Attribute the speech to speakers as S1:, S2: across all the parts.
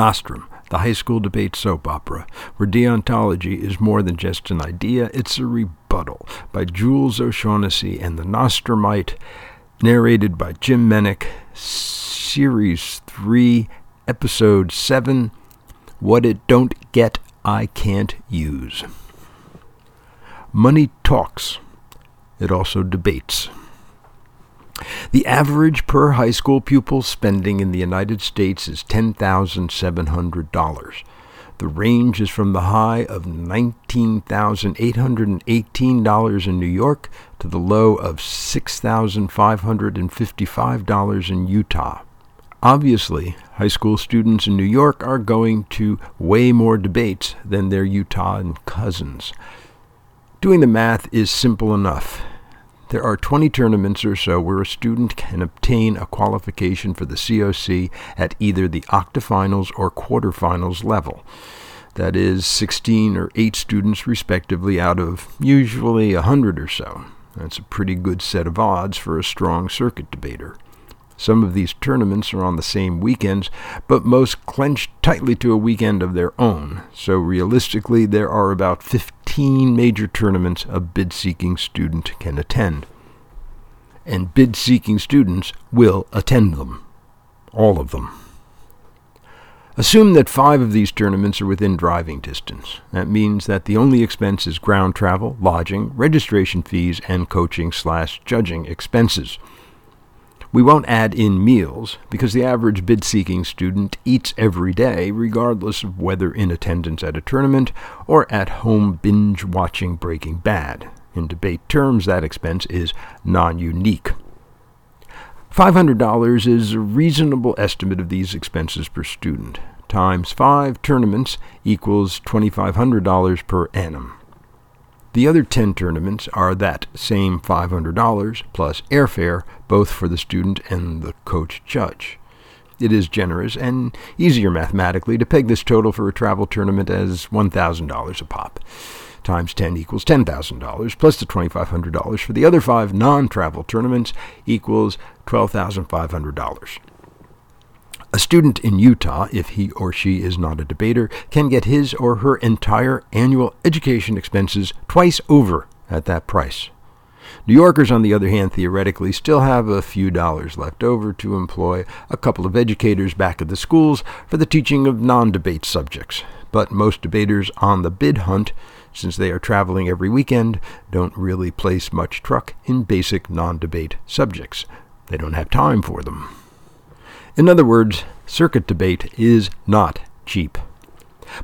S1: Nostrum, the high school debate soap opera, where deontology is more than just an idea, it's a rebuttal, by Jules O'Shaughnessy and the Nostrumite, narrated by Jim Menick, Series 3, Episode 7 What It Don't Get, I Can't Use. Money talks, it also debates. The average per high school pupil spending in the United States is $10,700. The range is from the high of $19,818 in New York to the low of $6,555 in Utah. Obviously, high school students in New York are going to way more debates than their Utah cousins. Doing the math is simple enough. There are 20 tournaments or so where a student can obtain a qualification for the COC at either the octafinals or quarterfinals level. That is 16 or 8 students respectively out of usually a 100 or so. That's a pretty good set of odds for a strong circuit debater. Some of these tournaments are on the same weekends, but most clench tightly to a weekend of their own, so realistically there are about 15 major tournaments a bid seeking student can attend. And bid seeking students will attend them. All of them. Assume that five of these tournaments are within driving distance. That means that the only expense is ground travel, lodging, registration fees, and coaching slash judging expenses. We won't add in meals because the average bid seeking student eats every day, regardless of whether in attendance at a tournament or at home binge watching Breaking Bad. In debate terms, that expense is non unique. $500 is a reasonable estimate of these expenses per student. Times five tournaments equals $2,500 per annum. The other 10 tournaments are that same $500 plus airfare, both for the student and the coach judge. It is generous and easier mathematically to peg this total for a travel tournament as $1,000 a pop. Times 10 equals $10,000, plus the $2,500 for the other five non travel tournaments equals $12,500. A student in Utah, if he or she is not a debater, can get his or her entire annual education expenses twice over at that price. New Yorkers, on the other hand, theoretically still have a few dollars left over to employ a couple of educators back at the schools for the teaching of non debate subjects. But most debaters on the bid hunt, since they are traveling every weekend, don't really place much truck in basic non debate subjects. They don't have time for them. In other words, circuit debate is not cheap.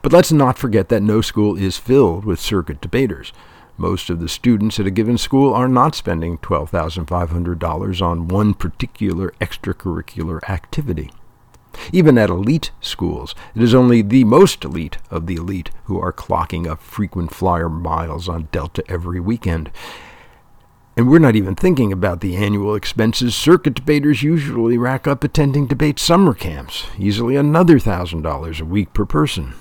S1: But let's not forget that no school is filled with circuit debaters. Most of the students at a given school are not spending $12,500 on one particular extracurricular activity. Even at elite schools, it is only the most elite of the elite who are clocking up frequent flyer miles on Delta every weekend, and we're not even thinking about the annual expenses circuit debaters usually rack up attending debate summer camps, easily another $1,000 a week per person.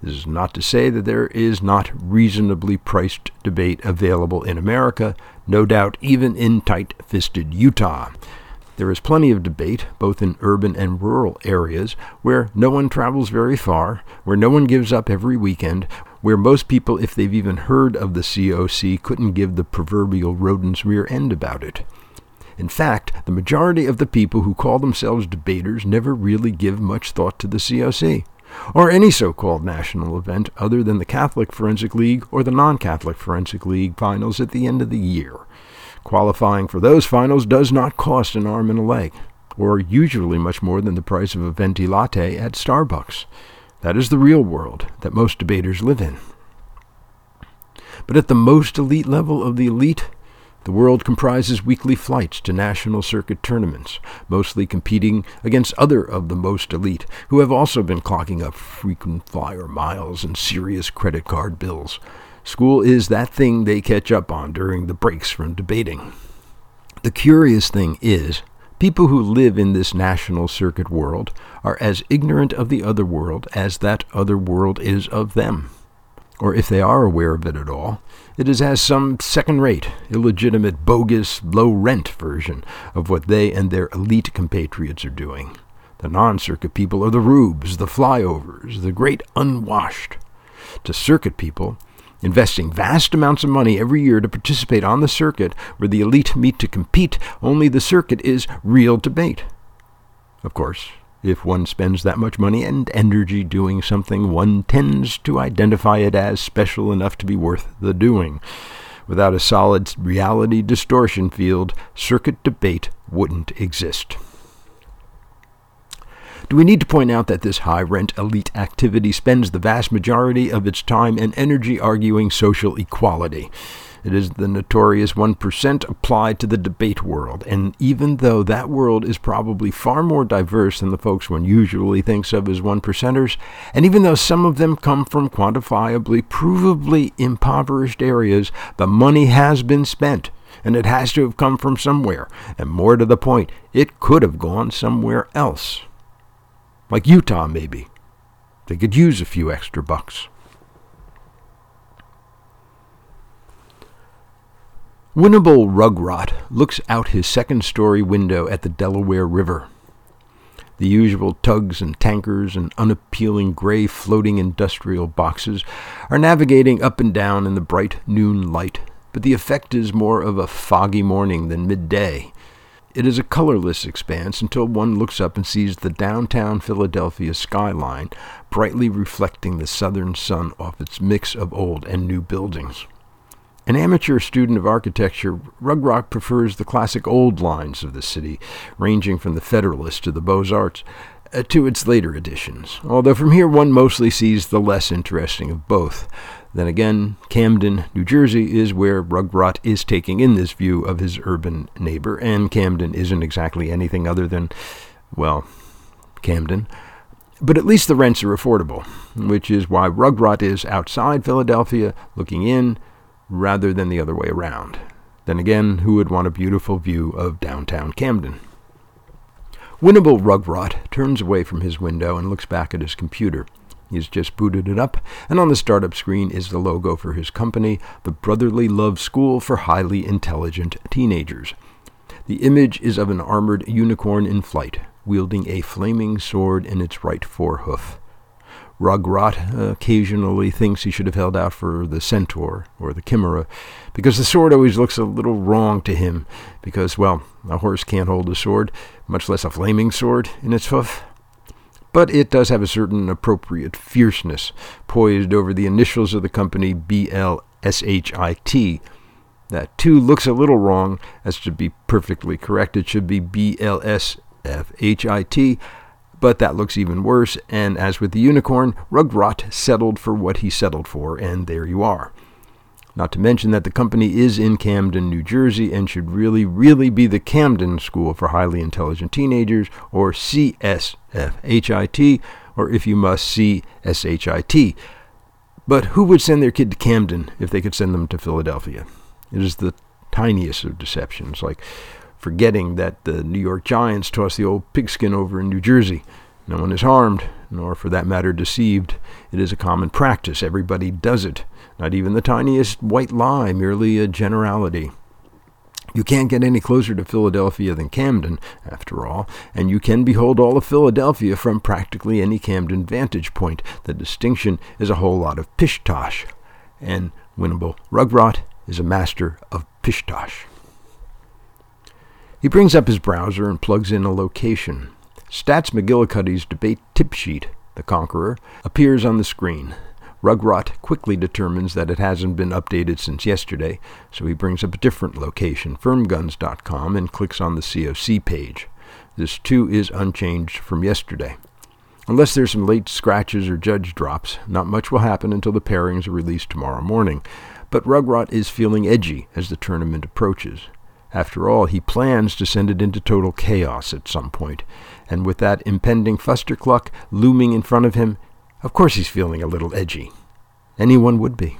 S1: This is not to say that there is not reasonably priced debate available in America, no doubt even in tight fisted Utah. There is plenty of debate, both in urban and rural areas, where no one travels very far, where no one gives up every weekend, where most people, if they've even heard of the COC, couldn't give the proverbial rodent's rear end about it. In fact, the majority of the people who call themselves debaters never really give much thought to the COC, or any so called national event other than the Catholic Forensic League or the non Catholic Forensic League finals at the end of the year. Qualifying for those finals does not cost an arm and a leg, or usually much more than the price of a venti latte at Starbucks. That is the real world that most debaters live in. But at the most elite level of the elite, the world comprises weekly flights to national circuit tournaments, mostly competing against other of the most elite, who have also been clocking up frequent flyer miles and serious credit card bills. School is that thing they catch up on during the breaks from debating. The curious thing is, People who live in this national circuit world are as ignorant of the other world as that other world is of them. Or if they are aware of it at all, it is as some second rate, illegitimate, bogus, low rent version of what they and their elite compatriots are doing. The non circuit people are the rubes, the flyovers, the great unwashed. To circuit people, investing vast amounts of money every year to participate on the circuit where the elite meet to compete, only the circuit is real debate. Of course, if one spends that much money and energy doing something, one tends to identify it as special enough to be worth the doing. Without a solid reality distortion field, circuit debate wouldn't exist. Do we need to point out that this high rent elite activity spends the vast majority of its time and energy arguing social equality? It is the notorious 1% applied to the debate world, and even though that world is probably far more diverse than the folks one usually thinks of as one percenters, and even though some of them come from quantifiably, provably impoverished areas, the money has been spent, and it has to have come from somewhere, and more to the point, it could have gone somewhere else. Like Utah, maybe. They could use a few extra bucks. Winnable Rugrot looks out his second story window at the Delaware River. The usual tugs and tankers and unappealing gray floating industrial boxes are navigating up and down in the bright noon light, but the effect is more of a foggy morning than midday. It is a colorless expanse until one looks up and sees the downtown Philadelphia skyline brightly reflecting the southern sun off its mix of old and new buildings. An amateur student of architecture, Rugrot prefers the classic old lines of the city, ranging from the Federalist to the Beaux Arts, uh, to its later editions, although from here one mostly sees the less interesting of both. Then again, Camden, New Jersey is where Rugrot is taking in this view of his urban neighbor, and Camden isn't exactly anything other than, well, Camden. But at least the rents are affordable, which is why Rugrot is outside Philadelphia, looking in, rather than the other way around. Then again, who would want a beautiful view of downtown Camden? Winnable Rugrot turns away from his window and looks back at his computer. He's just booted it up, and on the startup screen is the logo for his company, the Brotherly Love School for Highly Intelligent Teenagers. The image is of an armored unicorn in flight, wielding a flaming sword in its right forehoof. Rugrot uh, occasionally thinks he should have held out for the centaur or the chimera, because the sword always looks a little wrong to him, because, well, a horse can't hold a sword, much less a flaming sword, in its hoof. But it does have a certain appropriate fierceness, poised over the initials of the company BLSHIT. That too looks a little wrong, as to be perfectly correct. It should be BLSFHIT, but that looks even worse, and as with the unicorn, Rugrot settled for what he settled for, and there you are. Not to mention that the company is in Camden, New Jersey, and should really, really be the Camden School for Highly Intelligent Teenagers, or CSFHIT, or if you must, CSHIT. But who would send their kid to Camden if they could send them to Philadelphia? It is the tiniest of deceptions, like forgetting that the New York Giants tossed the old pigskin over in New Jersey. No one is harmed, nor for that matter deceived. It is a common practice. Everybody does it. Not even the tiniest white lie, merely a generality. You can't get any closer to Philadelphia than Camden, after all, and you can behold all of Philadelphia from practically any Camden vantage point. The distinction is a whole lot of pishtosh, and Winnable Rugrot is a master of pishtosh. He brings up his browser and plugs in a location. Stats McGillicuddy's debate tip sheet, The Conqueror, appears on the screen. Rugrot quickly determines that it hasn't been updated since yesterday, so he brings up a different location, firmguns.com, and clicks on the COC page. This too is unchanged from yesterday. Unless there's some late scratches or judge drops, not much will happen until the pairings are released tomorrow morning. But Rugrot is feeling edgy as the tournament approaches. After all, he plans to send it into total chaos at some point, and with that impending fustercluck looming in front of him, of course he's feeling a little edgy. Anyone would be.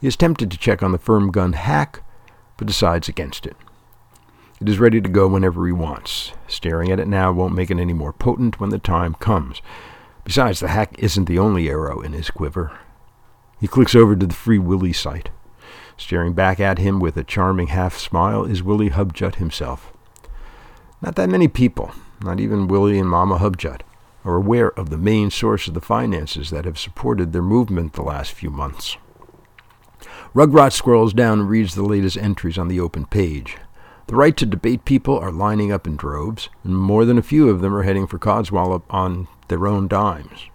S1: He is tempted to check on the firm gun hack, but decides against it. It is ready to go whenever he wants. Staring at it now won't make it any more potent when the time comes. Besides, the hack isn't the only arrow in his quiver. He clicks over to the Free Willy site. Staring back at him with a charming half smile is Willie Hubjut himself. Not that many people, not even Willie and Mama Hubjut, are aware of the main source of the finances that have supported their movement the last few months. Rugrot scrolls down and reads the latest entries on the open page. The right to debate people are lining up in droves, and more than a few of them are heading for Codswallop on their own dimes.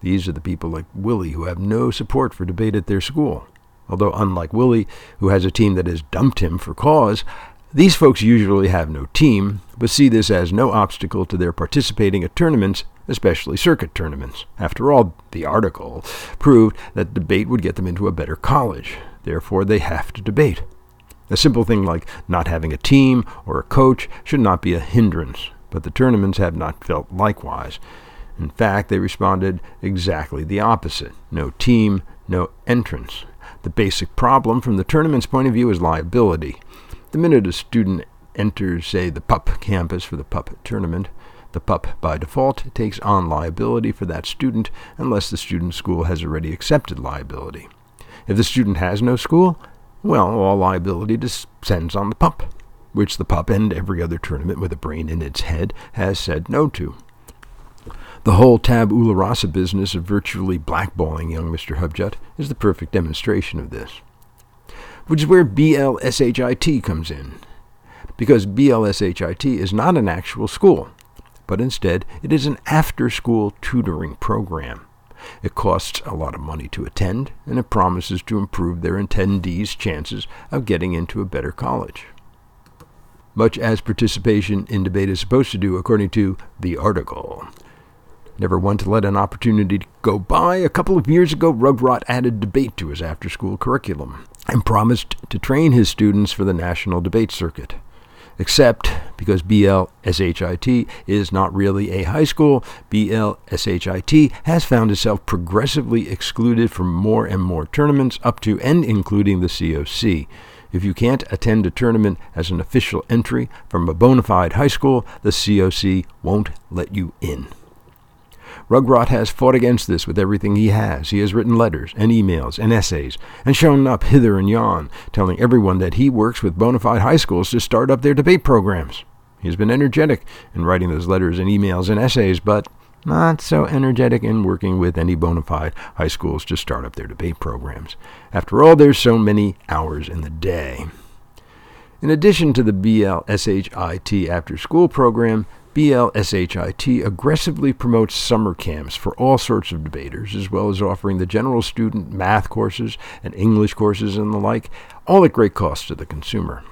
S1: These are the people like Willie who have no support for debate at their school. Although, unlike Willie, who has a team that has dumped him for cause, these folks usually have no team, but see this as no obstacle to their participating at tournaments, especially circuit tournaments. After all, the article proved that debate would get them into a better college. Therefore, they have to debate. A simple thing like not having a team or a coach should not be a hindrance, but the tournaments have not felt likewise. In fact, they responded exactly the opposite no team, no entrance. The basic problem from the tournament's point of view is liability. The minute a student enters, say, the PUP campus for the PUP tournament, the PUP, by default, takes on liability for that student unless the student's school has already accepted liability. If the student has no school, well, all liability descends on the PUP, which the PUP and every other tournament with a brain in its head has said no to. The whole tabula rasa business of virtually blackballing young Mr. Hubjut is the perfect demonstration of this which is where BLSHIT comes in. Because BLSHIT is not an actual school, but instead it is an after school tutoring program. It costs a lot of money to attend, and it promises to improve their attendees' chances of getting into a better college. Much as participation in debate is supposed to do, according to the article. Never one to let an opportunity go by, a couple of years ago, Rugrot added debate to his after school curriculum and promised to train his students for the national debate circuit. Except because BLSHIT is not really a high school, BLSHIT has found itself progressively excluded from more and more tournaments, up to and including the COC. If you can't attend a tournament as an official entry from a bona fide high school, the COC won't let you in. Rugrot has fought against this with everything he has. He has written letters and emails and essays and shown up hither and yon, telling everyone that he works with bona fide high schools to start up their debate programs. He has been energetic in writing those letters and emails and essays, but not so energetic in working with any bona fide high schools to start up their debate programs. After all, there's so many hours in the day. In addition to the BLSHIT after school program, BLSHIT aggressively promotes summer camps for all sorts of debaters, as well as offering the general student math courses and English courses and the like, all at great cost to the consumer.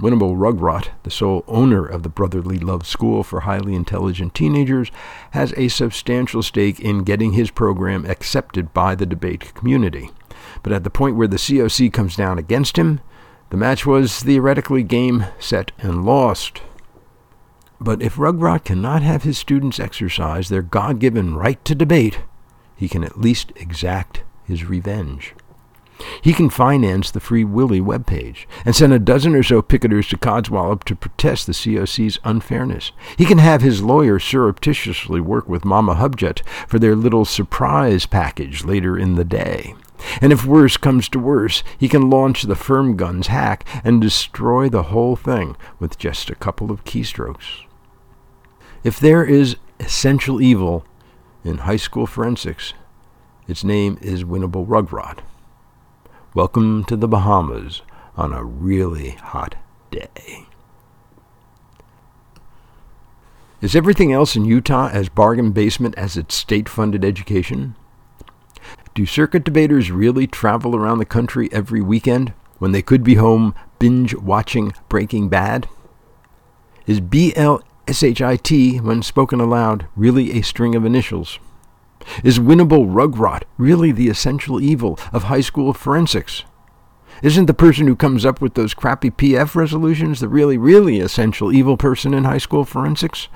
S1: Winnable Rugrot, the sole owner of the Brotherly Love School for highly intelligent teenagers, has a substantial stake in getting his program accepted by the debate community. But at the point where the COC comes down against him, the match was theoretically game, set, and lost. But if Rugrot cannot have his students exercise their God given right to debate, he can at least exact his revenge. He can finance the Free Willy webpage and send a dozen or so picketers to Codswallop to protest the COC's unfairness. He can have his lawyer surreptitiously work with Mama Hubjut for their little surprise package later in the day. And if worse comes to worse, he can launch the Firm Guns hack and destroy the whole thing with just a couple of keystrokes. If there is essential evil in high school forensics, its name is Winnable Rugrot. Welcome to the Bahamas on a really hot day. Is everything else in Utah as bargain basement as its state funded education? Do circuit debaters really travel around the country every weekend when they could be home binge watching Breaking Bad? Is BL SHIT, when spoken aloud, really a string of initials? Is winnable rugrot really the essential evil of high school forensics? Isn't the person who comes up with those crappy PF resolutions the really, really essential evil person in high school forensics?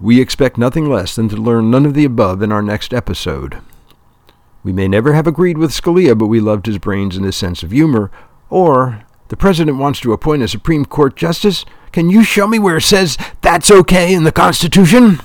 S1: We expect nothing less than to learn none of the above in our next episode. We may never have agreed with Scalia, but we loved his brains and his sense of humor. Or, the president wants to appoint a Supreme Court justice, can you show me where it says that's okay in the Constitution?